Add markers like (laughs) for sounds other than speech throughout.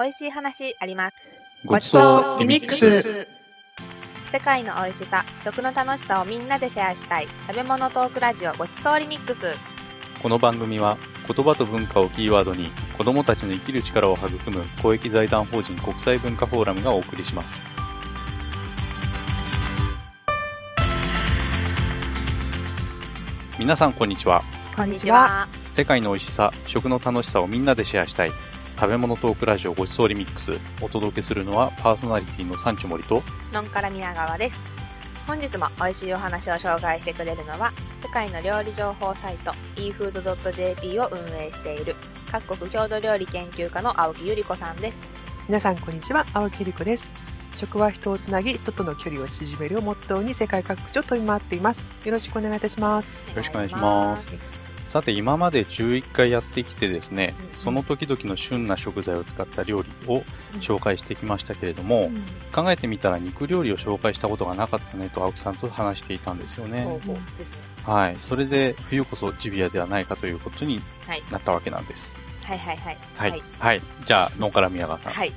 美味しい話あります。ごちそうリミックス。世界の美味しさ、食の楽しさをみんなでシェアしたい食べ物トークラジオごちそうリミックス。この番組は言葉と文化をキーワードに子供たちの生きる力を育む公益財団法人国際文化フォーラムがお送りします。皆さんこんにちは。こんにちは。世界の美味しさ、食の楽しさをみんなでシェアしたい食べ物トークラジオごちそうリミックス。お届けするのはパーソナリティのサンチュモリとのんから宮川です。本日も美味しいお話を紹介してくれるのは、世界の料理情報サイト efood.jp を運営している各国郷土料理研究家の青木ゆり子さんです。皆さんこんにちは青木理子です食は人をつなぎ人との距離を縮めるをモットーに世界各地を飛び回っていますよろしくお願いいたしますよろしくお願いしますさて今まで11回やってきてですね、うんその時々の旬な食材を使った料理を紹介してきましたけれども、考えてみたら肉料理を紹介したことがなかったねと青木さんと話していたんですよね。ほうほうですね。はい。それで冬こそジビアではないかということにはい。なったわけなんです。はいはいはい。はい。はい。じゃあ、ノンから宮川さん。はい。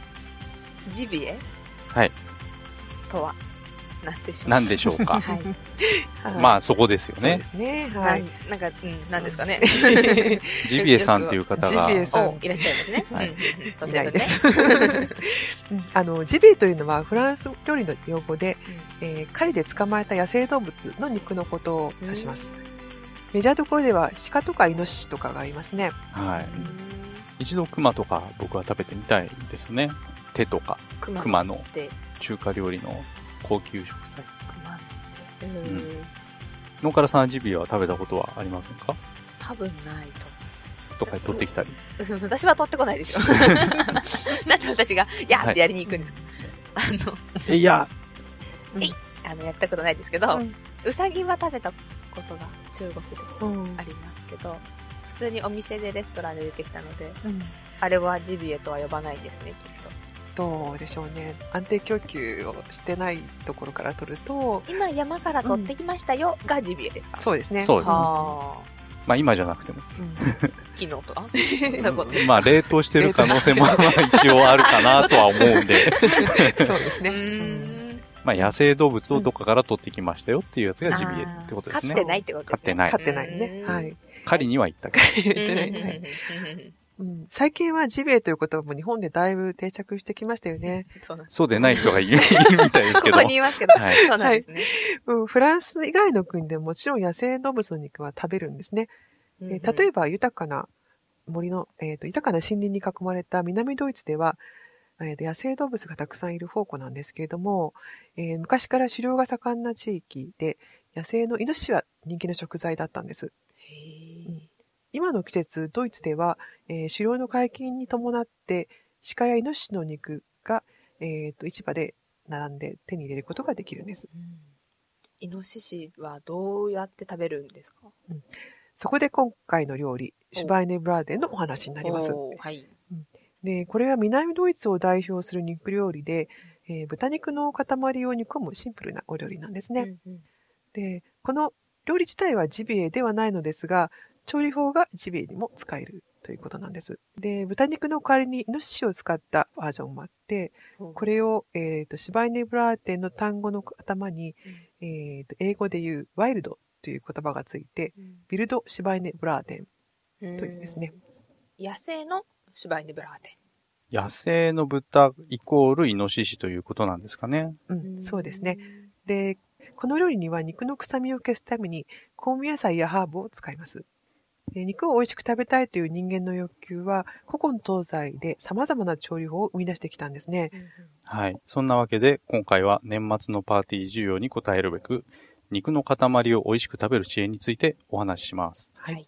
ジビエ？はい。とは、なんでしょう何でしょうかはい。(laughs) まあ、そこですよねそうで。すねははいい。なんか、うん、なんですかね。(laughs) ジビエさんという方が、ジビエさんおいらっしゃいますね。はいうんうんうんいないで。すうんあのジビエというのはフランス料理の用語で、えー狩りで捕まえた野生動物の肉のことを指しますメジャーどころでは鹿とかイノシシとかがありますねはい。一度熊とか僕は食べてみたいですね。手とか、熊熊の中華料理の高級食材。うんうん。ノンからさんはジビエは食べたことはありませんか？多分ないどっかで取ってきたり。と。私は取ってこないですよ。(laughs) なんで私が、やーってやりに行くんですか、あの、え、い。や、あの、やったことないですけど、うん。うさぎは食べたことが中国でうんありますけど、普通にお店でレストランで出てきたので、うん。あれはジビエとは呼ばないですね、きっと。どうでしょうね。安定供給をしてないところから取ると。今山から取ってきましたよ、がジビエですか？そうですね。そうですね。はまあ今じゃなくても。うん。あ、(laughs) 昨日とか (laughs) まあ冷凍してる可能性もまあ一応あるかなとは思うんで、(laughs) そうですね。まあ野生動物をどっかから取ってきましたよっていうやつがジビエってことですね。飼って。ないってことですね。飼飼ってないね。うん。はい狩りには行ったけど。最近はジビエという言葉も日本でだいぶ定着してきましたよね。そう。そうでない人がいるみたいですけど。ここに言いますけど。はいそうなんですね。うん、フランス以外の国でももちろん野生動物の肉は食べるんですね。えー例えば豊かな森の、えーと豊かな森林に囲まれた南ドイツでは、えーと野生動物がたくさんいる宝庫なんですけれども、えー昔から狩猟が盛んな地域で野生のイノシシは人気の食材だったんです。へー今の季節ドイツでは、えー狩猟の解禁に伴って鹿やイノシシの肉が、えーと市場で並んで手に入れることができるんです。うんイノシシはどうやって食べるんですか？そこで今回の料理、シュバイネブラーデンのお話になります。はい。で、これは南ドイツを代表する肉料理で、えー豚肉の塊を煮込むシンプルなお料理なんですね。うんうんで、この料理自体はジビエではないのですが、調理法がジビエにも使えるということなんです。で、豚肉の代わりにイノシシを使ったバージョンもあって、これを、えーと、シュバイネブラーテンの単語の頭に、えーと、英語で言うワイルドという言葉がついて、ビルド・シュバイネブラーテンというですね。うん野生のシュバイネブラーテ野生の豚イコールイノシシということなんですかね。うン。ん、そうですね。。で、この料理には肉の臭みを消すために香味野菜やハーブを使います。で肉を美味しく食べたいという人間の欲求は古今東西で様々な調理法を生み出してきたんですね。はい。そんなわけで、今回は年末のパーティー需要に応えるべく、肉の塊を美味しく食べる知恵についてお話しします。はい。はい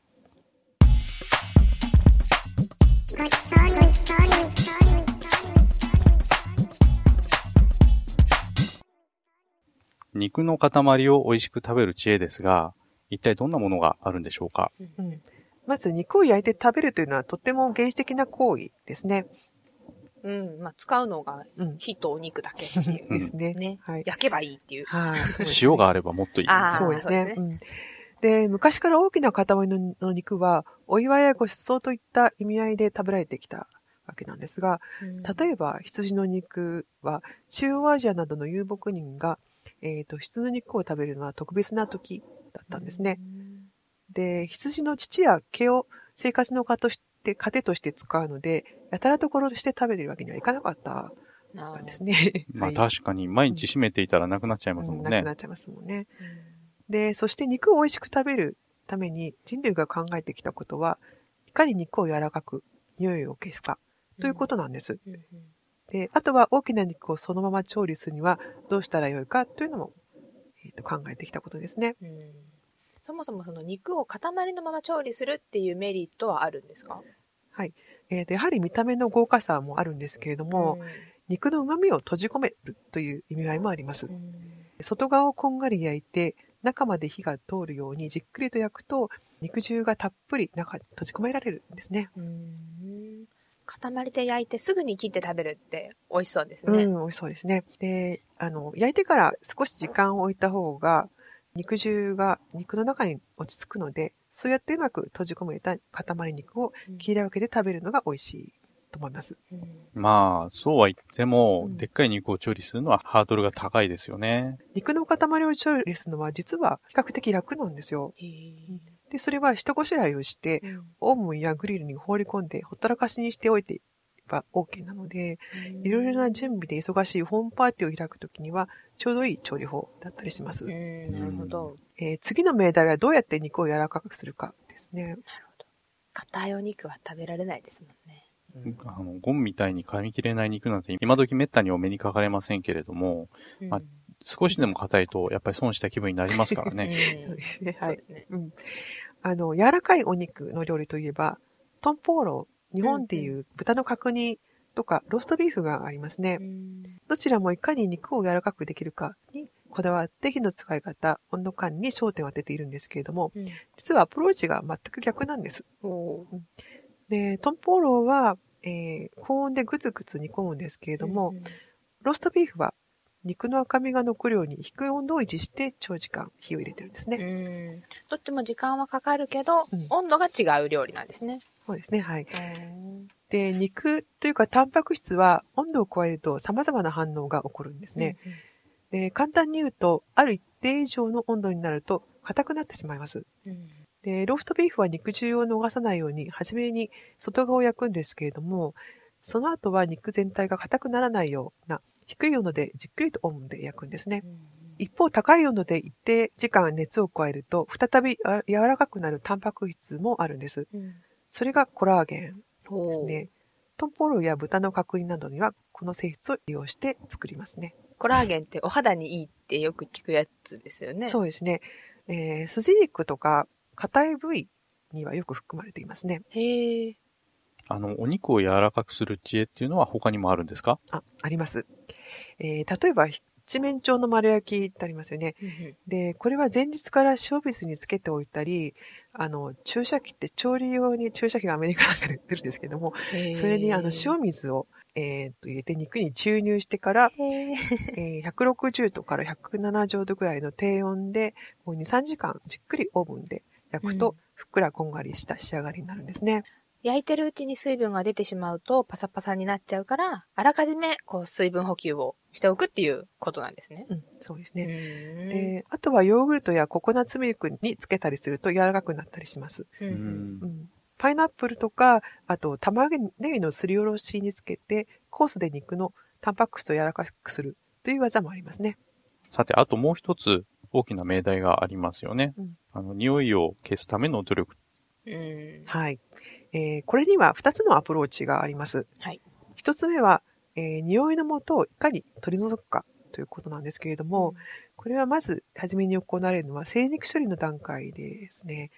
肉の塊を美味しく食べる知恵ですが、一体どんなものがあるんでしょうか？うん、まず肉を焼いて食べるというのはとっても原始的な行為ですね。うん、まあ使うのがうん。火とお肉だけっていう。ですね。ね。はい。焼けばいいっていう。はい。塩があればもっといい。そうですね。で、昔から大きな塊のの肉は、お祝いやご馳走といった意味合いで食べられてきたわけなんですが、うん例えば羊の肉は中央アジアなどの遊牧民が、えー、と羊の肉を食べるのは特別な時だったんですね。。で、羊の乳や毛を生活の糧として糧として使うので、やたらところとして食べるわけにはいかなかったあんですね。(laughs) まあはい確かに毎日締めていたらなくなっちゃいますもんねうんなくな。っちゃいますもんね。で、そして肉を美味しく食べるために人類が考えてきたことは、いかに肉を柔らかく匂いを消すかということなんです。うんうんで、あとは大きな肉をそのまま調理するにはどうしたらよいかというのも、えーと考えてきたことですね。うんそもそもその肉を塊のまま調理するっていうメリットはあるんですか？えーとやはり見た目の豪華さもあるんですけれども、肉の旨味を閉じ込めるという意味合いもありますう。ん外側をこんがり焼いて、中まで火が通るようにじっくりと焼くと、肉汁がたっぷり中に閉じ込められるんですね。うん塊で焼いてすぐに切って食べるって美味しそうですね。うん、美味しそうですね。で、あの、焼いてから少し時間を置いた方が、肉汁が肉の中に落ち着くので、そうやってうまく閉じ込めた塊肉を切り分けて食べるのが美味しいと思います。うんまあ、そうは言っても、うんでっかい肉を調理するのはハードルが高いですよね。肉の塊を調理するのは実は比較的楽なんですよ。で、それは下ごしらえをして、うんオーブンやグリルに放り込んでほったらかしにしておいてば OK なので、いろいろな準備で忙しいホームパーティーを開くときにはちょうどいい調理法だったりします。うんなるほど。えー次の命題はどうやって肉を柔らかくするかですね。なるほど。硬いお肉は食べられないですもんね。あの、ゴムみたいに噛み切れない肉なんて今時めったにお目にかかれませんけれども、うんまあ少しでも硬いとやっぱり損した気分になりますからうね。んそうですね。はい。うん。あの、柔らかいお肉の料理といえば、トンポーロ、日本でいう豚の角煮とかローストビーフがありますね。うんどちらもいかに肉を柔らかくできるかにこだわって火の使い方、温度感に焦点を当てているんですけれども、うん実はアプローチが全く逆なんです。で、トンポーロは、えー高温でぐつぐつ煮込むんですけれども、ローストビーフは肉の赤みが残るように低い温度を維持して長時間火を入れてるんですうね。んどっちも時間はかかるけど、うん温度が違う料理なんですね。そうですね。はい。で、肉というかタンパク質は温度を加えると様々な反応が起こるんですね。で簡単に言うと、ある一定以上の温度になると硬くなってしまいます。うんで、ローストビーフは肉汁を逃さないように、初めに外側を焼くんですけれども、その後は肉全体が硬くならないような、低い温度でじっくりとオーブンで焼くんですね。一方、高い温度で一定時間熱を加えると、再びあ柔らかくなるタンパク質もあるんです。うんそれがコラーゲンですね。トンポロや豚の角煮などには、この性質を利用して作りますね。コラーゲンってお肌にいいってよく聞くやつですよね。そうですね。えー筋肉とか硬い部位にはよく含まれていますね。へえ。あの、お肉を柔らかくする知恵っていうのは他にもあるんですか？あ、あります。えー例えば、七面鳥の丸焼きってありますよね。で、これは前日から塩水につけておいたり、あの、注射器って調理用に注射器がアメリカなんかで売ってるんですけども、それにあの塩水を、えーっと入れて肉に注入してから、へえ。えー160度から170度ぐらいの低温で、こう2、3時間じっくりオーブンで焼くと、うんふっくらこんがりした仕上がりになるんですね。焼いてるうちに水分が出てしまうとパサパサになっちゃうから、あらかじめこう水分補給をしておくっていうことなんですね。うん、そうですね。ね。であとはヨーグルトやココナッツミルクにつけたりすると柔らかくなったりします。うんうんうん、パイナップルとか、あと玉ねぎのすりおろしにつけて、コースで肉のタンパク質を柔らかくするという技もありますね。さて、あともう一つ大きな命題がありますよね。うんあの、匂いを消すための努力。うんはい。えーこれには2つのアプローチがあります。はい。1つ目は、えー匂いの元をいかに取り除くかということなんですけれども、これはまず初めに行われるのは精肉処理の段階ですね。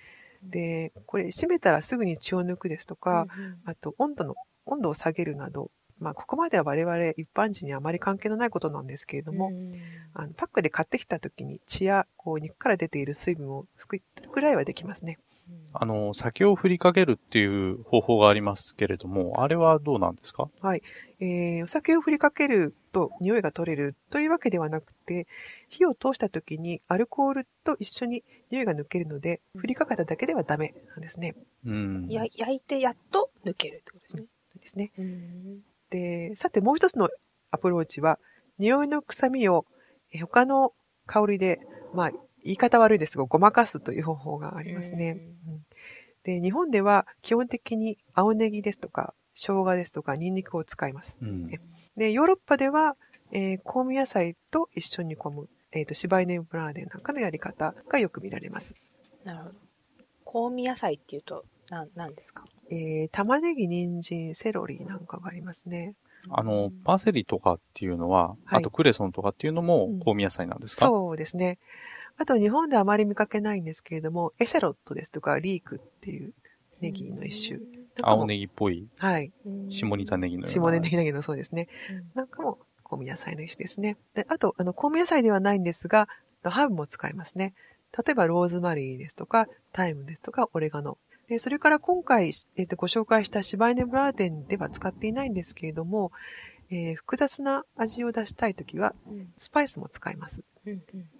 で、これ閉めたらすぐに血を抜くですとか、あと温度の、温度を下げるなど、まあここまでは我々一般人にあまり関係のないことなんですけれども、あのパックで買ってきた時に血やこう肉から出ている水分を拭くぐらいはできますね。あの、酒を振りかけるっていう方法がありますけれども、あれはどうなんですか？えーお酒を振りかけると匂いが取れるというわけではなくて、火を通した時にアルコールと一緒に匂いが抜けるので、振りかけただけではダメなんですね。うん。や焼いてやっと抜けるってことですね。ですね。うんで、さてもう一つのアプローチは、匂いの臭みをえ他の香りで、まあ、言い方悪いですが、ごまかすという方法がありますね。うんで、日本では基本的に青ネギですとか、生姜ですとか、ニンニクを使います。うん。で、ヨーロッパでは、えー香味野菜と一緒に煮込む、えっ、と、柴犬ブラーデンなんかのやり方がよく見られます。なるほど。香味野菜っていうと、なん、なんですか？えー玉ねぎ、人参、セロリなんかがありますね。あの、パセリとかっていうのは、はいあとクレソンとかっていうのもうん香味野菜なんですか、そうですね。あと日本ではあまり見かけないんですけれども、エシャロットですとかリークっていうネギの一種。青ギ。ネギっぽいはい。下仁田ネギのような。下ネギのそうですね。なんかも香味野菜の一種ですね。であと、あの、香味野菜ではないんですが、ハーブも使いますね。例えば、ローズマリーですとか、タイムですとか、オレガノ。でそれから今回、えっとご紹介した柴犬ブラーデンでは使っていないんですけれども、えー複雑な味を出したいときは、うんスパイスも使います。こ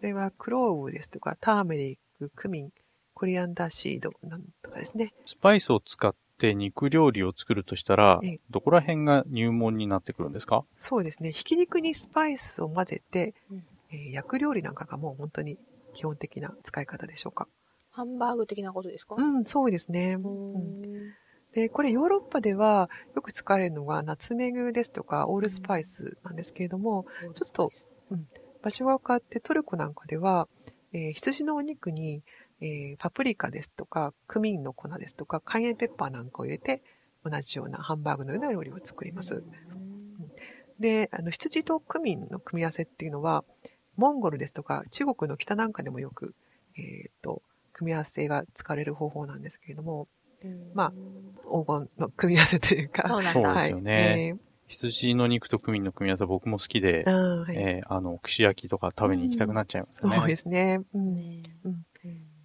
れはクローブですとか、ターメリック、クミン、コリアンダーシードなんとかですね。スパイスを使って肉料理を作るとしたらええ、どこら辺が入門になってくるんですか？そうですね。ひき肉にスパイスを混ぜて、うんえー焼く料理なんかがもう本当に基本的な使い方でしょうか。ハンバーグ的なことですか？うん、そうですね。ううんんで、これヨーロッパではよく使われるのがナツメグですとかオールスパイスなんですけれども、ちょっと場所が変わってトルコなんかでは、えー羊のお肉に、えーパプリカですとかクミンの粉ですとかカイエンペッパーなんかを入れて同じようなハンバーグのような料理を作ります。で、あの羊とクミンの組み合わせっていうのはモンゴルですとか中国の北なんかでもよく、えーと組み合わせが使われる方法なんですけれどもまあ黄金の組み合わせというか。そうなんではい。すよね。えー羊の肉とクミンの組み合わせ僕も好きであ、ーはい。えーあの、串焼きとか食べに行きたくなっちゃいますよね。そうですね。うん。ね。うん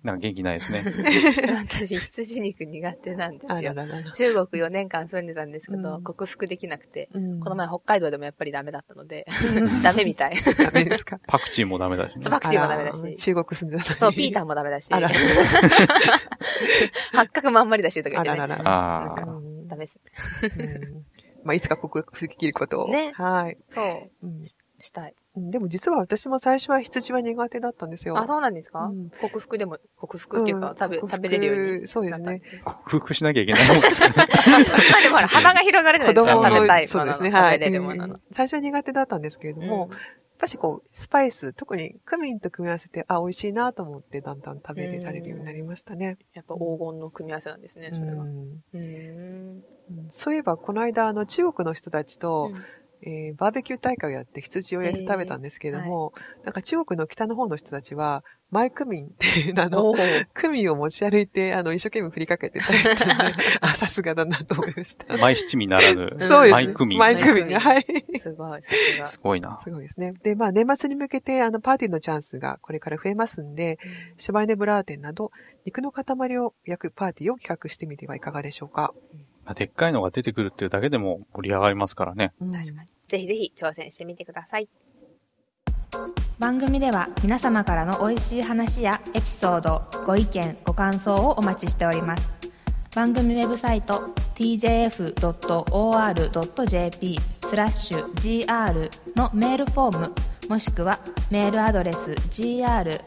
なんか元気ないですね。(laughs) 私、羊肉苦手なんですよ。あらららら。中国4年間住んでたんですけど、うん克服できなくて、うんこの前北海道でもやっぱりダメだったので、ダメみたい。ダメですか？(laughs) パクチーもダメだしね。パクチーもダメだし、中国住んでたのにそう、ピータンもダメだし、あら (laughs) 八角もあんまりだしとか言ってね。あらららダメです。うんまあ、いつか克服できることを。ねはい。そう、うんしたい。うんでも実は私も最初は羊は苦手だったんですよ。あ、そうなんですか、うん克服でも、克服っていうか、うん食べ、食べれるように。そうですね。克服しなきゃいけないもんですかね。ま (laughs) あでもほら、幅が広がるじゃないですか、子供の食べたいそうですね。はい。食べれるもののうん。最初は苦手だったんですけれども、うんやっぱしこう、スパイス、特にクミンと組み合わせて、あ、美味しいなと思って、だんだん食べられるようになりましたね。やっぱ黄金の組み合わせなんですね、それは。うんうん。うんそういえば、この間、あの、中国の人たちと、うんえーバーベキュー大会をやって羊を焼いて食べたんですけれども、なんか中国の北の方の人たちは、マイクミンっていう、あの、クミンを持ち歩いて、あの、一生懸命振りかけてたんで、(laughs) あ、さすがだなと思いました。マイ七味ならぬ、(laughs) そうです。マイクミン。マイクミンが、はい。すごい、さすが。すごいな。すごいですね。で、まあ、年末に向けて、あの、パーティーのチャンスがこれから増えますんで、シュバイネブラーテンなど、肉の塊を焼くパーティーを企画してみてはいかがでしょうか。まあでっかいのが出てくるっていうだけでも盛り上がりますからね。うん確かに。ぜひぜひ挑戦してみてください。番組では皆様からの美味しい話やエピソードご意見ご感想をお待ちしております番組ウェブサイト tjf.or.jp スラッシュ gr のメールフォームもしくはメールアドレス gr.tjf.or.jp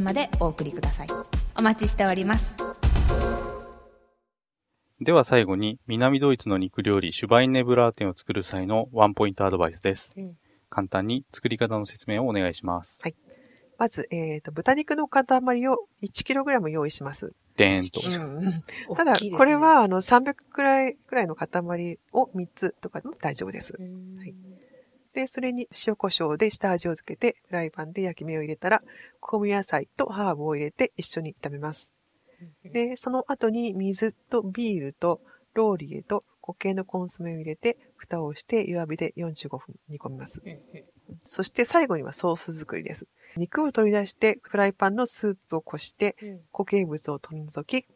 までお送りくださいお待ちしておりますでは最後に、南ドイツの肉料理、シュバインネブラーテンを作る際のワンポイントアドバイスです。うん簡単に作り方の説明をお願いします。まず、えっ、と、豚肉の塊を 1kg 用意します。でーんと。うんただ、ねこれ、は、あの、300くらい、くらいの塊を3つとかでも大丈夫です。うんはいで、それに塩コショウで下味をつけて、フライパンで焼き目を入れたら、香味野菜とハーブを入れて一緒に炒めます。で、その後に水とビールとローリエと固形のコンソメを入れて、蓋をして弱火で45分煮込みます。そして最後にはソース作りです。肉を取り出して、フライパンのスープをこして、うん固形物を取り除き、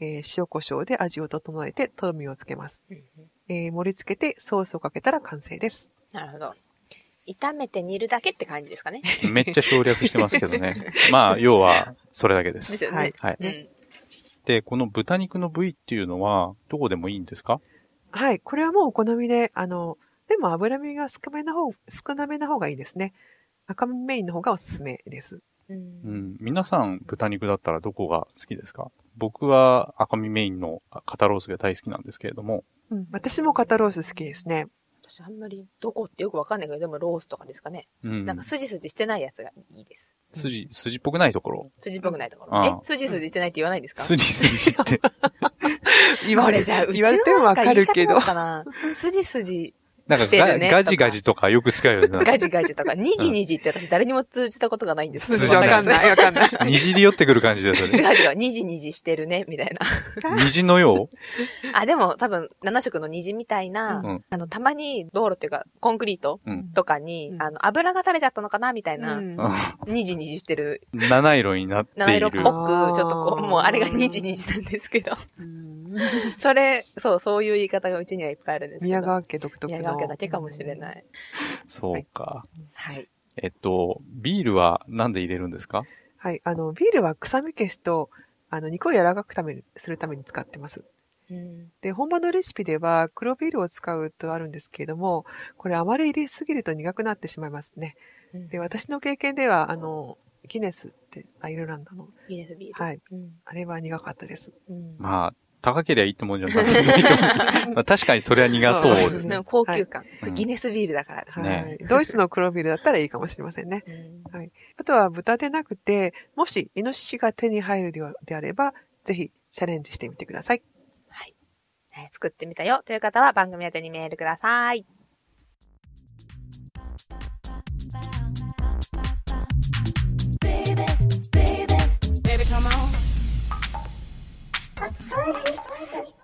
えー塩コショウで味を整えてとろみをつけます。えー盛り付けてソースをかけたら完成です。なるほど。炒めて煮るだけって感じですかね。めっちゃ省略してますけどね。(laughs) まあ、要は、それだけで。ですすよね。はいはいうんて、この豚肉の部位っていうのは、どこでもいいんですか？はい。これはもうお好みで、あの、でも脂身が少めな方、少なめな方がいいですね。赤身メインの方がおすすめです。う。うんん。皆さん、豚肉だったらどこが好きですか？僕は赤身メインの肩ロースが大好きなんですけれども、うん。私も肩ロース好きですね。私あんまりどこってよくわかんないけど、でもロースとかですかね。うん。なんか筋筋してないやつがいいです。筋、筋っぽくないところ？筋っぽくないとこああろ。え？筋筋してないって言わないんですか？筋筋って。(laughs) 言われじゃあ、うち言われてもわかるけど。筋筋、なんかしてるねガガジガジとかよく使うよね。(laughs) ガジガジとか、ニジニジって私誰にも通じたことがないんです筋わかんない、わかんない。にじり寄ってくる感じだよ違うね。違う、ニジニジしてるね、みたいな。虹のよう？(laughs) あ、でも多分、7色の虹みたいな、うんあの、たまに道路っていうか、コンクリートうん。とかに、うんあの、油が垂れちゃったのかなみたいな、うんニジニジしてる、七色になっている七色っぽ。く、ちょっとこう、もうあれがニジニジなんですけど、うんそれ、そう、そういう言い方がうちにはいっぱいあるんですけど。宮川家独特の。宮川家だけかもしれない。そうか。はい。えっと、ビールはなんで入れるんですか？はい。あの、ビールは臭み消しと、あの、肉を柔らかくためにするために使ってます。うん。で、本場のレシピでは黒ビールを使うとあるんですけれども、これあまり入れすぎると苦くなってしまいますね。で、私の経験では、あの、ギネスってアイルランドの、いいです、ビール。はい。うん。あれは苦かったです。うんまあ、高ければいいってもんじゃないと思うまあ確かにそれは苦そうでね。そうですすね。高級感。はいギネスビールだからですね。ねはい。ドイツの黒ビールだったらいいかもしれませんね。(laughs) うんあとは豚でなくて、もしイノシシが手に入るではであれば、ぜひチャレンジしてみてください。はい。えー作ってみたよという方は番組宛てにメールください。Absurd. Absurd.